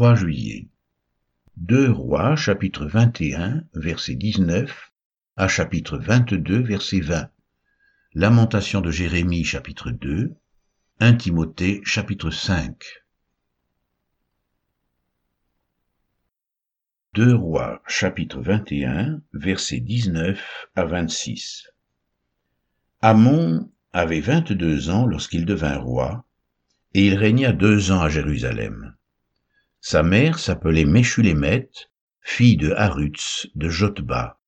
3 juillet. 2 Rois chapitre 21 verset 19 à chapitre 22 verset 20. Lamentation de Jérémie chapitre 2. 1 Timothée chapitre 5. 2 Rois chapitre 21 verset 19 à 26. Amon avait vingt-deux ans lorsqu'il devint roi, et il régna deux ans à Jérusalem. Sa mère s'appelait Meshulémeth, fille de Harutz de Jotba.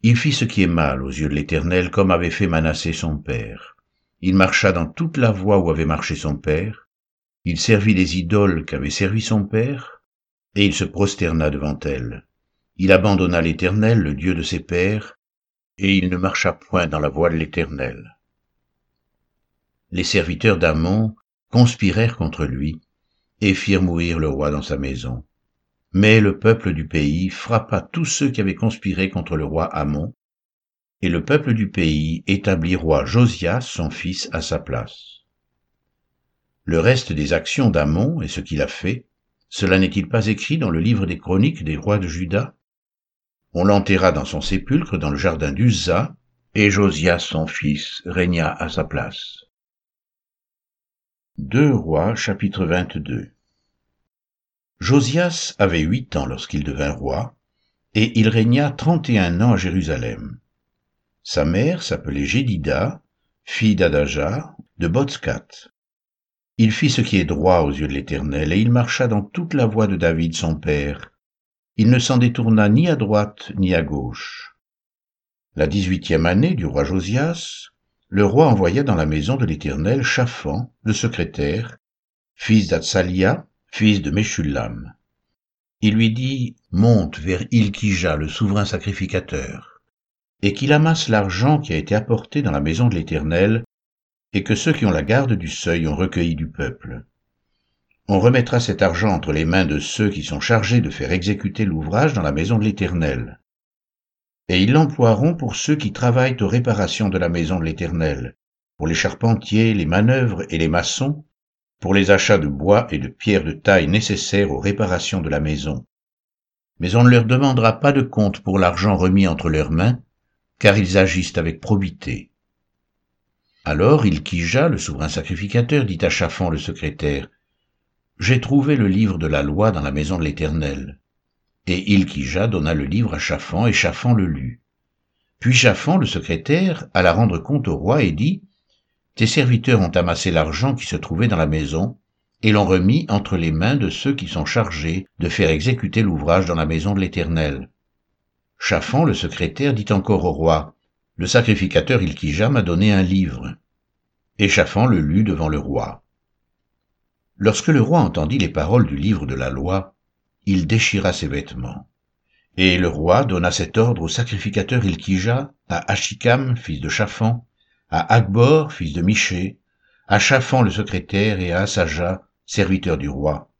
Il fit ce qui est mal aux yeux de l'Éternel, comme avait fait Manassé son père. Il marcha dans toute la voie où avait marché son père. Il servit les idoles qu'avait servi son père, et il se prosterna devant elles. Il abandonna l'Éternel, le Dieu de ses pères, et il ne marcha point dans la voie de l'Éternel. Les serviteurs d'Amon conspirèrent contre lui, et firent mourir le roi dans sa maison. Mais le peuple du pays frappa tous ceux qui avaient conspiré contre le roi Amon, et le peuple du pays établit roi Josias, son fils, à sa place. Le reste des actions d'Amon et ce qu'il a fait, cela n'est-il pas écrit dans le livre des chroniques des rois de Juda? On l'enterra dans son sépulcre dans le jardin d'Uza, et Josias, son fils, régna à sa place. 2 Rois chapitre 22 Josias avait huit ans lorsqu'il devint roi, et il régna trente et un ans à Jérusalem. Sa mère s'appelait Gédida, fille d'Adaja, de Botskat. Il fit ce qui est droit aux yeux de l'Éternel, et il marcha dans toute la voie de David son père. Il ne s'en détourna ni à droite ni à gauche. La dix-huitième année du roi Josias, le roi envoya dans la maison de l'Éternel Chaphan, le secrétaire, fils d'Atsalia, fils de Meshulam. Il lui dit, monte vers Ilkija, le souverain sacrificateur, et qu'il amasse l'argent qui a été apporté dans la maison de l'Éternel, et que ceux qui ont la garde du seuil ont recueilli du peuple. On remettra cet argent entre les mains de ceux qui sont chargés de faire exécuter l'ouvrage dans la maison de l'Éternel et ils l'emploieront pour ceux qui travaillent aux réparations de la maison de l'Éternel, pour les charpentiers, les manœuvres et les maçons, pour les achats de bois et de pierres de taille nécessaires aux réparations de la maison. Mais on ne leur demandera pas de compte pour l'argent remis entre leurs mains, car ils agissent avec probité. Alors Ilkija, le souverain sacrificateur, dit à Chafan le secrétaire, J'ai trouvé le livre de la loi dans la maison de l'Éternel. Et Ilkija donna le livre à Chafan, et Chafan le lut. Puis Chafan, le secrétaire, alla rendre compte au roi et dit, Tes serviteurs ont amassé l'argent qui se trouvait dans la maison, et l'ont remis entre les mains de ceux qui sont chargés de faire exécuter l'ouvrage dans la maison de l'Éternel. Chafan, le secrétaire, dit encore au roi, Le sacrificateur Ilkija m'a donné un livre. Et Chafan le lut devant le roi. Lorsque le roi entendit les paroles du livre de la loi, il déchira ses vêtements. Et le roi donna cet ordre au sacrificateur Ilkija, à Achikam, fils de Chaphan, à Akbor, fils de Miché, à Chaphan le secrétaire et à Asaja, serviteur du roi.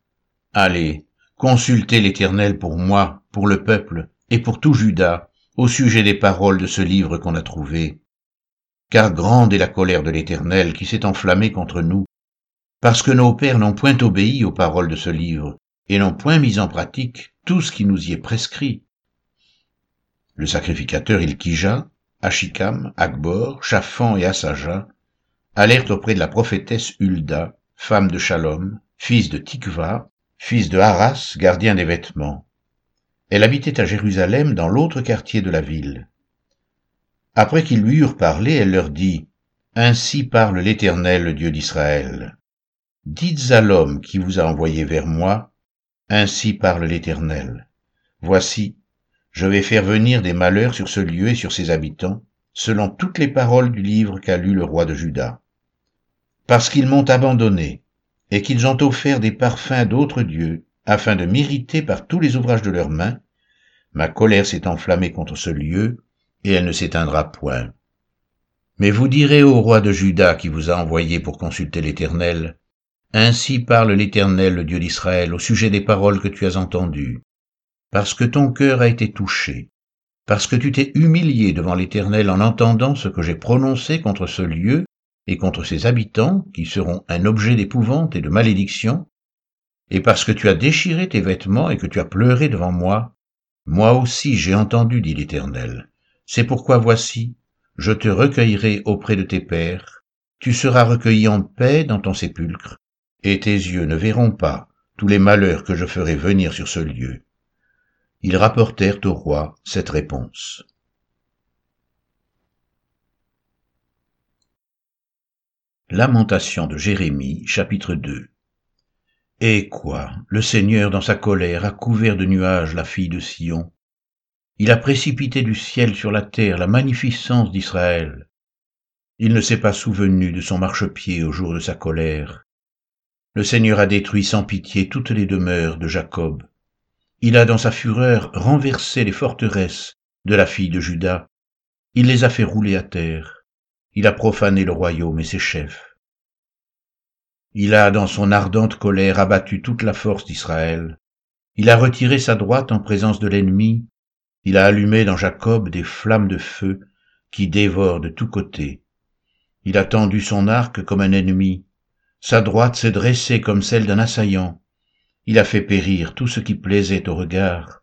Allez, consultez l'Éternel pour moi, pour le peuple, et pour tout Juda, au sujet des paroles de ce livre qu'on a trouvé. Car grande est la colère de l'Éternel qui s'est enflammée contre nous, parce que nos pères n'ont point obéi aux paroles de ce livre, et n'ont point mis en pratique tout ce qui nous y est prescrit. Le sacrificateur Ilkija, Achikam, Akbor, Chaphan et Asaja allèrent auprès de la prophétesse Hulda, femme de Shalom, fils de Tikva, fils de Haras, gardien des vêtements. Elle habitait à Jérusalem dans l'autre quartier de la ville. Après qu'ils lui eurent parlé, elle leur dit, Ainsi parle l'Éternel, le Dieu d'Israël. Dites à l'homme qui vous a envoyé vers moi, ainsi parle l'Éternel. Voici, je vais faire venir des malheurs sur ce lieu et sur ses habitants, selon toutes les paroles du livre qu'a lu le roi de Juda. Parce qu'ils m'ont abandonné, et qu'ils ont offert des parfums d'autres dieux, afin de m'irriter par tous les ouvrages de leurs mains, ma colère s'est enflammée contre ce lieu, et elle ne s'éteindra point. Mais vous direz au roi de Juda qui vous a envoyé pour consulter l'Éternel, ainsi parle l'Éternel, le Dieu d'Israël, au sujet des paroles que tu as entendues. Parce que ton cœur a été touché, parce que tu t'es humilié devant l'Éternel en entendant ce que j'ai prononcé contre ce lieu et contre ses habitants, qui seront un objet d'épouvante et de malédiction, et parce que tu as déchiré tes vêtements et que tu as pleuré devant moi, moi aussi j'ai entendu, dit l'Éternel. C'est pourquoi voici, je te recueillerai auprès de tes pères, tu seras recueilli en paix dans ton sépulcre, et tes yeux ne verront pas tous les malheurs que je ferai venir sur ce lieu. Ils rapportèrent au roi cette réponse. Lamentation de Jérémie, chapitre 2 Et quoi Le Seigneur, dans sa colère, a couvert de nuages la fille de Sion. Il a précipité du ciel sur la terre la magnificence d'Israël. Il ne s'est pas souvenu de son marchepied au jour de sa colère. Le Seigneur a détruit sans pitié toutes les demeures de Jacob. Il a dans sa fureur renversé les forteresses de la fille de Judas. Il les a fait rouler à terre. Il a profané le royaume et ses chefs. Il a dans son ardente colère abattu toute la force d'Israël. Il a retiré sa droite en présence de l'ennemi. Il a allumé dans Jacob des flammes de feu qui dévorent de tous côtés. Il a tendu son arc comme un ennemi. Sa droite s'est dressée comme celle d'un assaillant. Il a fait périr tout ce qui plaisait au regard.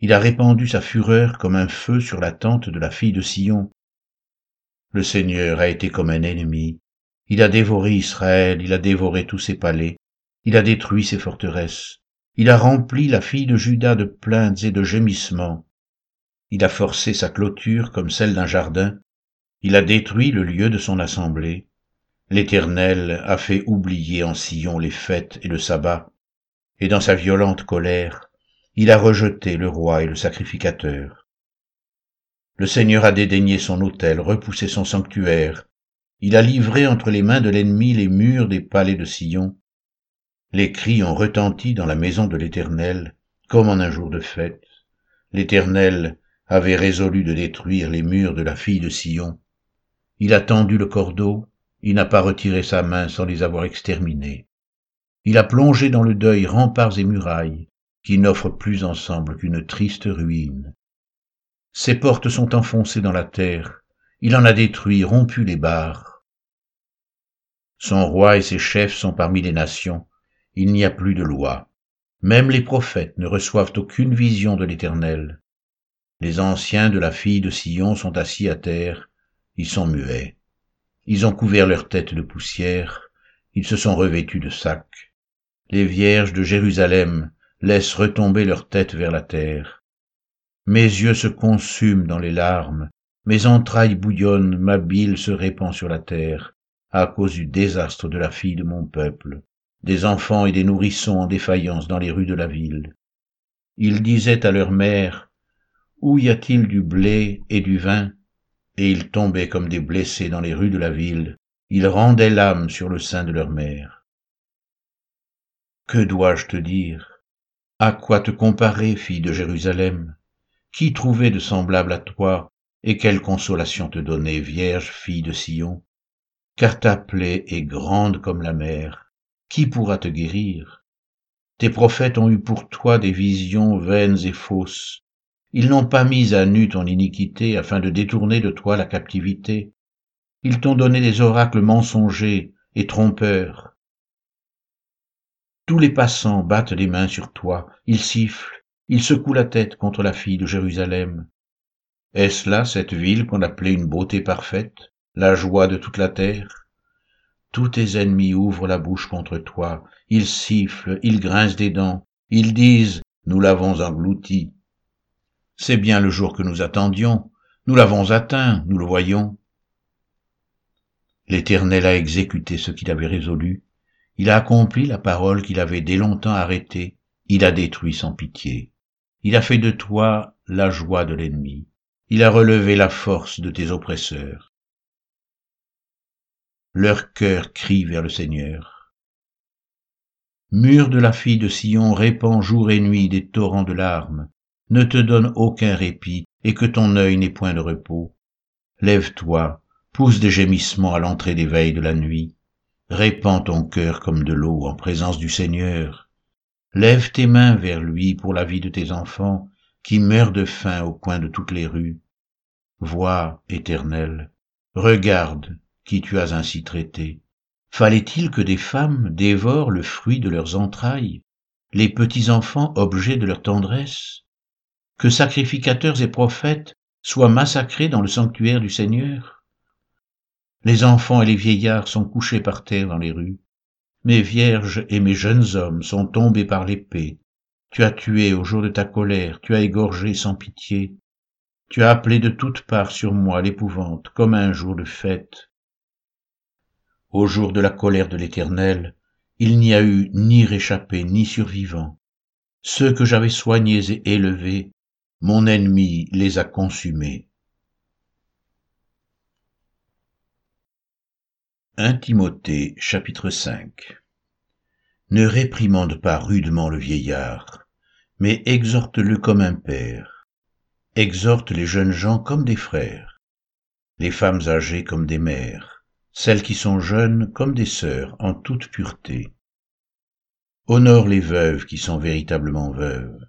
Il a répandu sa fureur comme un feu sur la tente de la fille de Sion. Le Seigneur a été comme un ennemi. Il a dévoré Israël, il a dévoré tous ses palais, il a détruit ses forteresses, il a rempli la fille de Judas de plaintes et de gémissements. Il a forcé sa clôture comme celle d'un jardin, il a détruit le lieu de son assemblée. L'Éternel a fait oublier en Sion les fêtes et le sabbat, et dans sa violente colère, il a rejeté le roi et le sacrificateur. Le Seigneur a dédaigné son autel, repoussé son sanctuaire. Il a livré entre les mains de l'ennemi les murs des palais de Sion. Les cris ont retenti dans la maison de l'Éternel, comme en un jour de fête. L'Éternel avait résolu de détruire les murs de la fille de Sion. Il a tendu le cordeau, il n'a pas retiré sa main sans les avoir exterminés. Il a plongé dans le deuil remparts et murailles, qui n'offrent plus ensemble qu'une triste ruine. Ses portes sont enfoncées dans la terre, il en a détruit, rompu les barres. Son roi et ses chefs sont parmi les nations, il n'y a plus de loi. Même les prophètes ne reçoivent aucune vision de l'Éternel. Les anciens de la fille de Sion sont assis à terre, ils sont muets. Ils ont couvert leurs têtes de poussière, ils se sont revêtus de sacs. Les vierges de Jérusalem laissent retomber leur tête vers la terre. Mes yeux se consument dans les larmes, mes entrailles bouillonnent, ma bile se répand sur la terre, à cause du désastre de la fille de mon peuple, des enfants et des nourrissons en défaillance dans les rues de la ville. Ils disaient à leur mère, Où y a-t-il du blé et du vin? Et ils tombaient comme des blessés dans les rues de la ville, ils rendaient l'âme sur le sein de leur mère. Que dois-je te dire? À quoi te comparer, fille de Jérusalem? Qui trouvait de semblable à toi? Et quelle consolation te donner, vierge fille de Sion? Car ta plaie est grande comme la mer. Qui pourra te guérir? Tes prophètes ont eu pour toi des visions vaines et fausses. Ils n'ont pas mis à nu ton iniquité afin de détourner de toi la captivité. Ils t'ont donné des oracles mensongers et trompeurs. Tous les passants battent les mains sur toi, ils sifflent, ils secouent la tête contre la fille de Jérusalem. Est-ce là cette ville qu'on appelait une beauté parfaite, la joie de toute la terre? Tous tes ennemis ouvrent la bouche contre toi, ils sifflent, ils grincent des dents, ils disent Nous l'avons englouti. C'est bien le jour que nous attendions, nous l'avons atteint, nous le voyons. L'Éternel a exécuté ce qu'il avait résolu, il a accompli la parole qu'il avait dès longtemps arrêtée, il a détruit sans pitié. Il a fait de toi la joie de l'ennemi, il a relevé la force de tes oppresseurs. Leur cœur crie vers le Seigneur. Mur de la fille de Sion répand jour et nuit des torrents de larmes, ne te donne aucun répit, et que ton œil n'ait point de repos. Lève-toi, pousse des gémissements à l'entrée des veilles de la nuit, Répands ton cœur comme de l'eau en présence du Seigneur. Lève tes mains vers lui pour la vie de tes enfants qui meurent de faim au coin de toutes les rues. Vois, Éternel, regarde qui tu as ainsi traité. Fallait-il que des femmes dévorent le fruit de leurs entrailles les petits-enfants objets de leur tendresse, que sacrificateurs et prophètes soient massacrés dans le sanctuaire du Seigneur. Les enfants et les vieillards sont couchés par terre dans les rues. Mes vierges et mes jeunes hommes sont tombés par l'épée. Tu as tué au jour de ta colère, tu as égorgé sans pitié. Tu as appelé de toutes parts sur moi l'épouvante, comme un jour de fête. Au jour de la colère de l'Éternel, il n'y a eu ni réchappé ni survivant. Ceux que j'avais soignés et élevés, mon ennemi les a consumés. 1 Timothée chapitre 5 Ne réprimande pas rudement le vieillard, mais exhorte-le comme un père. Exhorte les jeunes gens comme des frères, les femmes âgées comme des mères celles qui sont jeunes comme des sœurs en toute pureté. Honore les veuves qui sont véritablement veuves.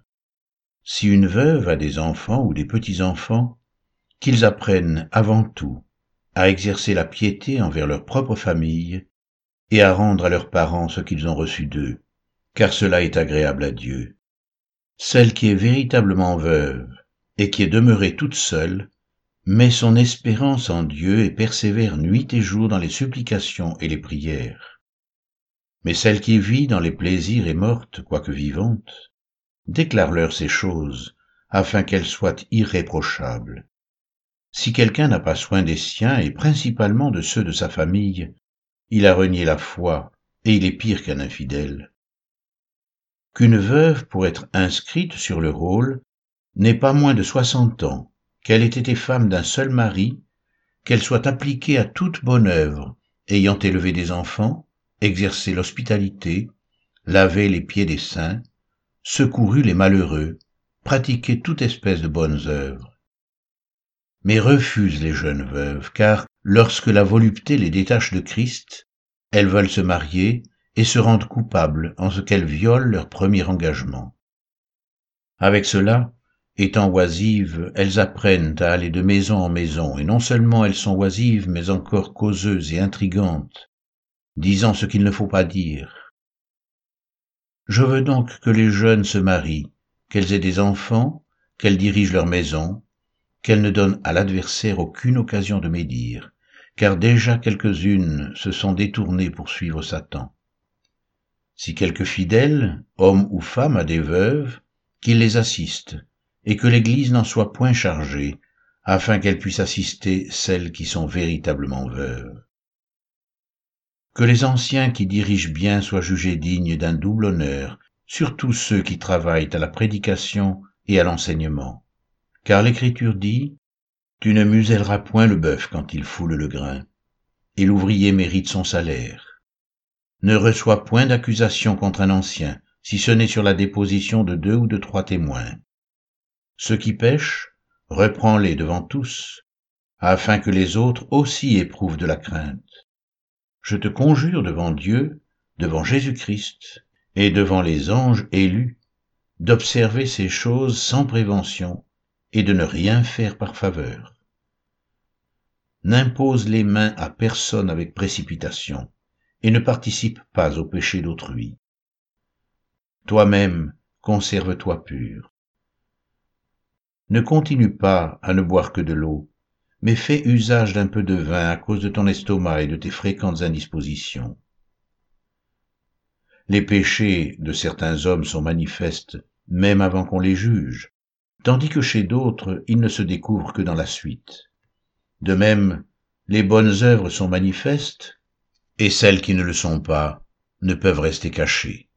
Si une veuve a des enfants ou des petits-enfants, qu'ils apprennent avant tout à exercer la piété envers leur propre famille et à rendre à leurs parents ce qu'ils ont reçu d'eux, car cela est agréable à Dieu. Celle qui est véritablement veuve et qui est demeurée toute seule met son espérance en Dieu et persévère nuit et jour dans les supplications et les prières. Mais celle qui vit dans les plaisirs est morte, quoique vivante. Déclare-leur ces choses, afin qu'elles soient irréprochables. Si quelqu'un n'a pas soin des siens, et principalement de ceux de sa famille, il a renié la foi, et il est pire qu'un infidèle. Qu'une veuve, pour être inscrite sur le rôle, n'ait pas moins de soixante ans, qu'elle ait été femme d'un seul mari, qu'elle soit appliquée à toute bonne œuvre, ayant élevé des enfants, exercé l'hospitalité, lavé les pieds des saints, secouru les malheureux, pratiqué toute espèce de bonnes œuvres. Mais refuse les jeunes veuves, car lorsque la volupté les détache de Christ, elles veulent se marier et se rendent coupables en ce qu'elles violent leur premier engagement. Avec cela, Étant oisives, elles apprennent à aller de maison en maison, et non seulement elles sont oisives, mais encore causeuses et intrigantes, disant ce qu'il ne faut pas dire. Je veux donc que les jeunes se marient, qu'elles aient des enfants, qu'elles dirigent leur maison, qu'elles ne donnent à l'adversaire aucune occasion de médire, car déjà quelques-unes se sont détournées pour suivre Satan. Si quelque fidèle, homme ou femme, a des veuves, qu'il les assiste, et que l'Église n'en soit point chargée, afin qu'elle puisse assister celles qui sont véritablement veuves. Que les anciens qui dirigent bien soient jugés dignes d'un double honneur, surtout ceux qui travaillent à la prédication et à l'enseignement. Car l'Écriture dit, Tu ne muselleras point le bœuf quand il foule le grain, et l'ouvrier mérite son salaire. Ne reçois point d'accusation contre un ancien, si ce n'est sur la déposition de deux ou de trois témoins. Ceux qui pêchent, reprends-les devant tous, afin que les autres aussi éprouvent de la crainte. Je te conjure devant Dieu, devant Jésus-Christ et devant les anges élus, d'observer ces choses sans prévention et de ne rien faire par faveur. N'impose les mains à personne avec précipitation et ne participe pas au péché d'autrui. Toi-même, conserve-toi pur. Ne continue pas à ne boire que de l'eau, mais fais usage d'un peu de vin à cause de ton estomac et de tes fréquentes indispositions. Les péchés de certains hommes sont manifestes même avant qu'on les juge, tandis que chez d'autres ils ne se découvrent que dans la suite. De même, les bonnes œuvres sont manifestes, et celles qui ne le sont pas ne peuvent rester cachées.